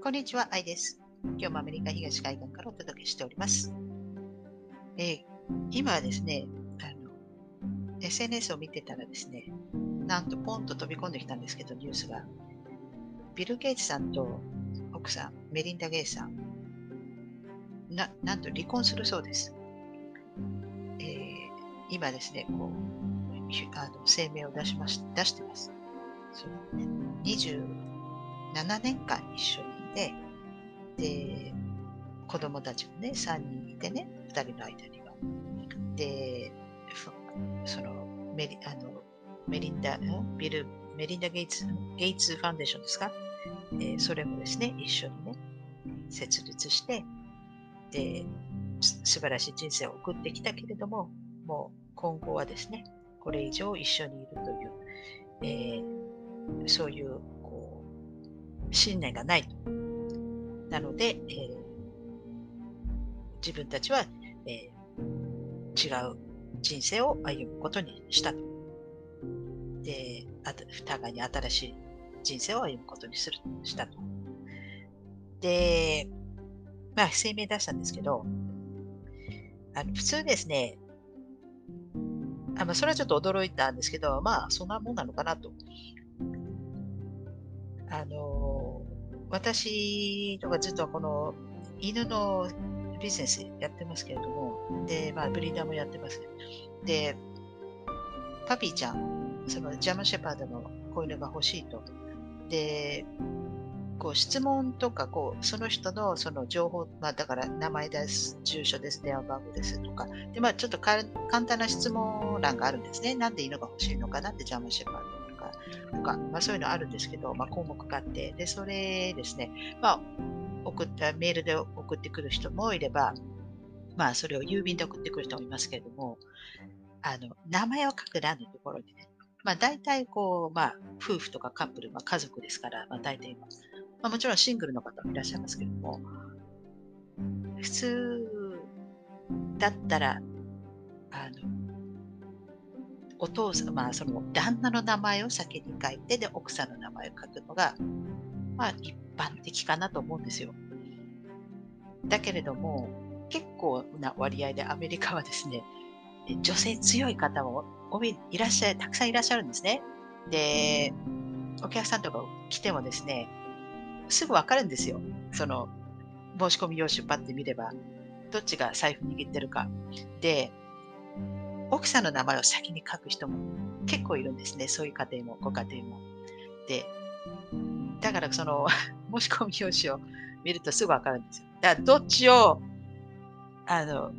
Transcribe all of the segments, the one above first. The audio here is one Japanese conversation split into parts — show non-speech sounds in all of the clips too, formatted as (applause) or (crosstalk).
こんにちは、アイです。今日もアメリカ東海岸からお届けしております。えー、今はですねあの、SNS を見てたらですね、なんとポンと飛び込んできたんですけど、ニュースが。ビル・ゲイツさんと奥さん、メリンダ・ゲイさん、ななんと離婚するそうです。えー、今ですね、こうあの声明を出しまし出してます。そうね、27年間一緒にて、で、子供たちもね、3人いてね、2人の間には。で、そのメリあのメリンダ、ビル、メリンダ・ゲイツ、ゲイツファンデーションですか、えー、それもですね、一緒にね、設立して、で、素晴らしい人生を送ってきたけれども、もう今後はですね、これ以上一緒にいるという、えー、そういう信念がない。なので、えー、自分たちは、えー、違う人生を歩むことにしたと。で、あと互いに新しい人生を歩むことにするしたと。で、まあ、声明出したんですけど、あの普通ですね、あまあ、それはちょっと驚いたんですけど、まあ、そんなもんなのかなと。あの、私とかずっとこの犬のビジネスやってますけれども、で、まあ、ブリーダーもやってます。で、パピーちゃん、そのジャマシェパードの子犬が欲しいと。で、こう質問とかこうその人のその情報、まあ、だから名前です、住所です、電話番号ですとか、でまあ、ちょっと簡単な質問欄があるんですね。なんで犬が欲しいのかなってジャーマンシェパードとか、まあ、そういうのあるんですけど、まあ、項目があって、でそれですね、まあ、送ったメールで送ってくる人もいれば、まあ、それを郵便で送ってくる人もいますけれども、あの名前を書く欄のところにね、まあ、大体こう、まあ、夫婦とかカップル、まあ、家族ですから、まあ、大体まあ、もちろんシングルの方もいらっしゃいますけれども、普通だったら、あの、お父さん、まあ、その旦那の名前を先に書いて、で、奥さんの名前を書くのが、まあ、一般的かなと思うんですよ。だけれども、結構な割合でアメリカはですね、女性強い方もいらっしゃる、たくさんいらっしゃるんですね。で、お客さんとか来てもですね、すぐわかるんですよ。その、申し込み用紙パッて見れば、どっちが財布握ってるか。で、奥さんの名前を先に書く人も結構いるんですね。そういう家庭も、ご家庭も。で、だからその、(laughs) 申し込み用紙を見るとすぐわかるんですよ。だからどっちを、あの、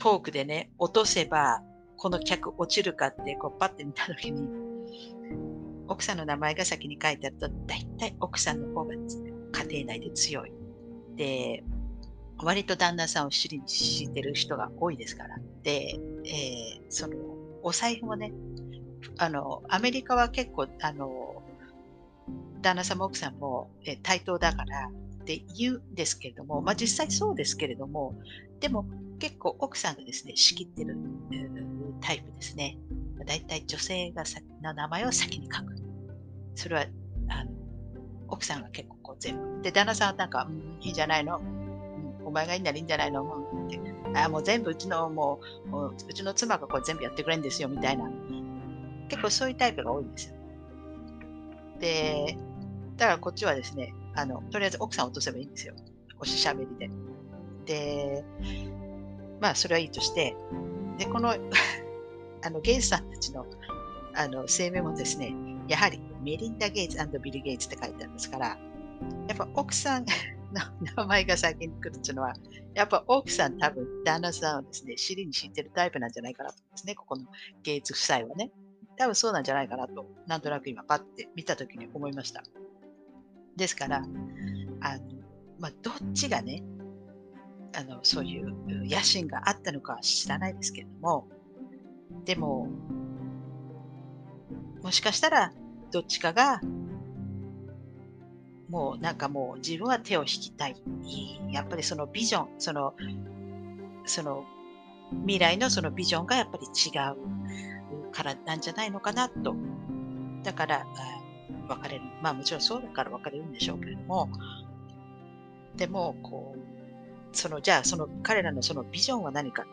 フォークでね、落とせば、この客落ちるかって、こうパッて見たときに、奥さんの名前が先に書いてあると、大体奥さんの方が家庭内で強い。で、割と旦那さんを知りにしてる人が多いですから。で、えー、その、お財布もね、あの、アメリカは結構、あの、旦那さんも奥さんも、え対等だからって言うんですけれども、まあ実際そうですけれども、でも結構奥さんがですね、仕切ってるタイプですね。大体女性がの名前を先に書く。それはあの奥さんが結構こう全部。で、旦那さんはなんか、うん、いいんじゃないの、お前がいいならいいんじゃないの、ってあもう全部うちのもううちの妻がこう全部やってくれるんですよみたいな。結構そういうタイプが多いんですよ。で、だからこっちはですね、あのとりあえず奥さん落とせばいいんですよ。おしゃべりで。で、まあそれはいいとして、で、この (laughs) あのゲイズさんたちのあの声明もですね、やはりメリンダ・ゲイツビル・ゲイツって書いてあるんですから、やっぱ奥さん名前が先に来るっていうのは、やっぱ奥さん多分旦那さんをですね、尻に敷いてるタイプなんじゃないかなと思うんですね、ここのゲイツ夫妻はね。多分そうなんじゃないかなと、なんとなく今パッて見たときに思いました。ですから、あのまあ、どっちがね、あのそういう野心があったのかは知らないですけれども、でも、もしかしたらどっちかがもうなんかもう自分は手を引きたい。やっぱりそのビジョン、その、その未来のそのビジョンがやっぱり違うからなんじゃないのかなと。だから、別れる。まあもちろんそうだから別れるんでしょうけれども、でも、こう、その、じゃあ、その彼らのそのビジョンは何か。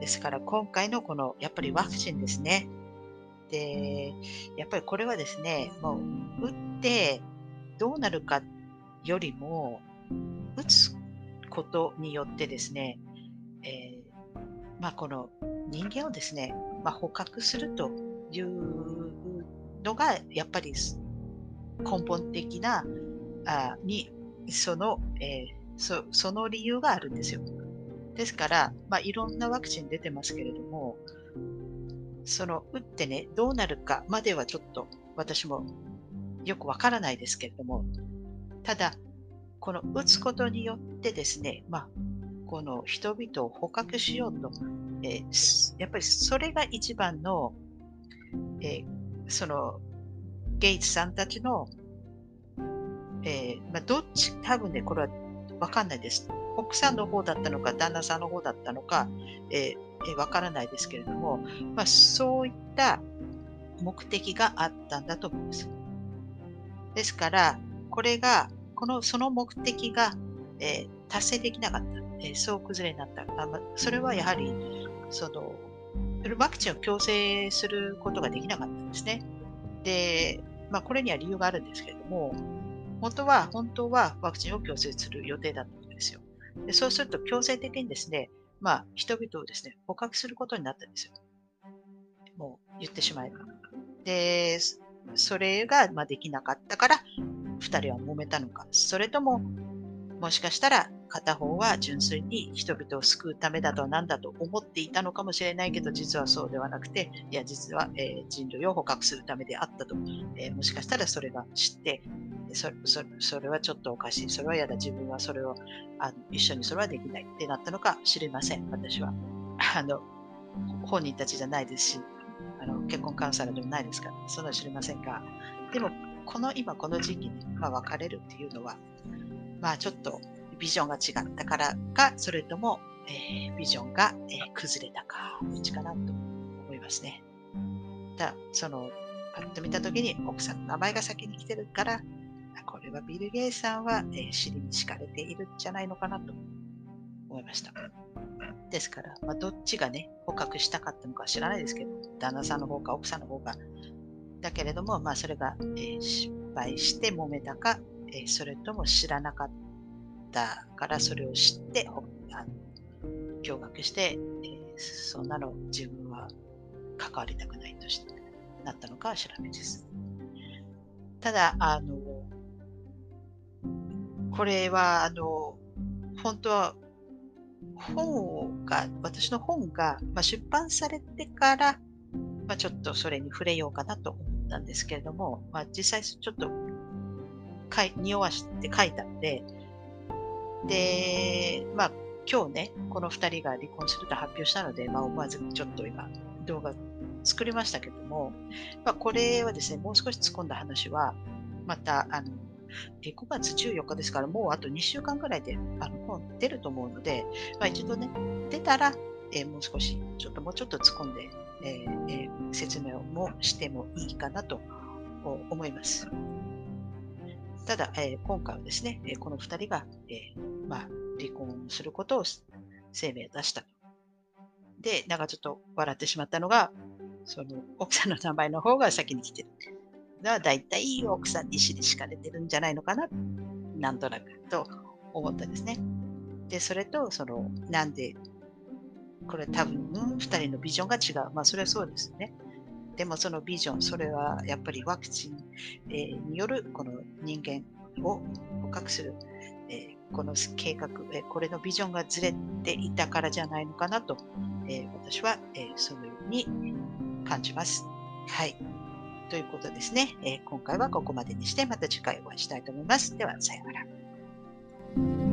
ですから、今回のこの、やっぱりワクチンですね。で、やっぱりこれはですね、もう、打ってどうなるかよりも、打つことによってですね、えー、まあ、この人間をですね、まあ、捕獲するというのが、やっぱり根本的な、あに、その、えーそ、その理由があるんですよ。ですから、まあ、いろんなワクチン出てますけれども、その打ってね、どうなるかまではちょっと私もよくわからないですけれども、ただ、この打つことによってですね、まあ、この人々を捕獲しようと、えー、やっぱりそれが一番の、えー、そのゲイツさんたちの、えー、まあ、どっち、多分ね、これはわかんないです。奥さんの方だったのか、旦那さんの方だったのか、えー、わからないですけれども、まあ、そういった目的があったんだと思います。ですから、これが、この、その目的が、えー、達成できなかった、えー、総崩れになった。あまそれはやはり、その、ワクチンを強制することができなかったんですね。で、まあ、これには理由があるんですけれども、本当は、本当はワクチンを強制する予定だったんですよ。でそうすると強制的にですね、まあ、人々をですね、捕獲することになったんですよ。もう言ってしまえば。で、それがまできなかったから、2人は揉めたのか、それとも、もしかしたら片方は純粋に人々を救うためだとなんだと思っていたのかもしれないけど、実はそうではなくて、いや、実は、えー、人類を捕獲するためであったと、えー、もしかしたらそれが知って、そそそれはちょっとおかしい、それは嫌だ、自分はそれをあの一緒にそれはできないってなったのか知りません、私は。あの本人たちじゃないですし、あの結婚カウンセラーでもないですから、そんな知りませんが、でも、この今この時期に、まあ、別れるっていうのは、まあちょっとビジョンが違ったからか、それとも、えー、ビジョンが、えー、崩れたか、どっちかなと思いますね。だその、パッと見たときに奥さんの名前が先に来てるから、これはビル・ゲイさんは、えー、尻に敷かれているんじゃないのかなと思いました。ですから、まあ、どっちがね、捕獲したかったのか知らないですけど、旦那さんの方か奥さんの方か。だけれども、まあ、それが、えー、失敗して揉めたか、えー、それとも知らなかったからそれを知って、あの驚愕して、えー、そんなの自分は関わりたくないとしてなったのかは知らないです。ただ、あの、これは、あの、本当は、本が、私の本が、まあ、出版されてから、まあ、ちょっとそれに触れようかなと思ったんですけれども、まあ、実際ちょっとかい匂わして書いたので、で、まあ、今日ね、この2人が離婚すると発表したので、まあ、思わずちょっと今、動画作りましたけども、まあ、これはですね、もう少し突っ込んだ話は、また、あの、5月14日ですから、もうあと2週間ぐらいであの本出ると思うので、まあ、一度ね、出たら、えー、もう少し、ちょっともうちょっと突っ込んで、えーえ、説明もしてもいいかなと思います。ただ、えー、今回はですね、この2人が、えまあ、離婚することを声明を出したと。で、なんかちょっと笑ってしまったのが、その奥さんの名前の方が先に来てる。が大体奥さんに尻敷かれてるんじゃないのかな、なんとなくと思ったんですね。で、それと、その、なんで、これ多分、2人のビジョンが違う。まあ、それはそうですね。でもそのビジョン、それはやっぱりワクチン、えー、によるこの人間を捕獲する、えー、この計画、えー、これのビジョンがずれていたからじゃないのかなと、え私は、えそのように感じます。はい。ということですね、え今回はここまでにしてまた次回お会いしたいと思います。では、さようなら。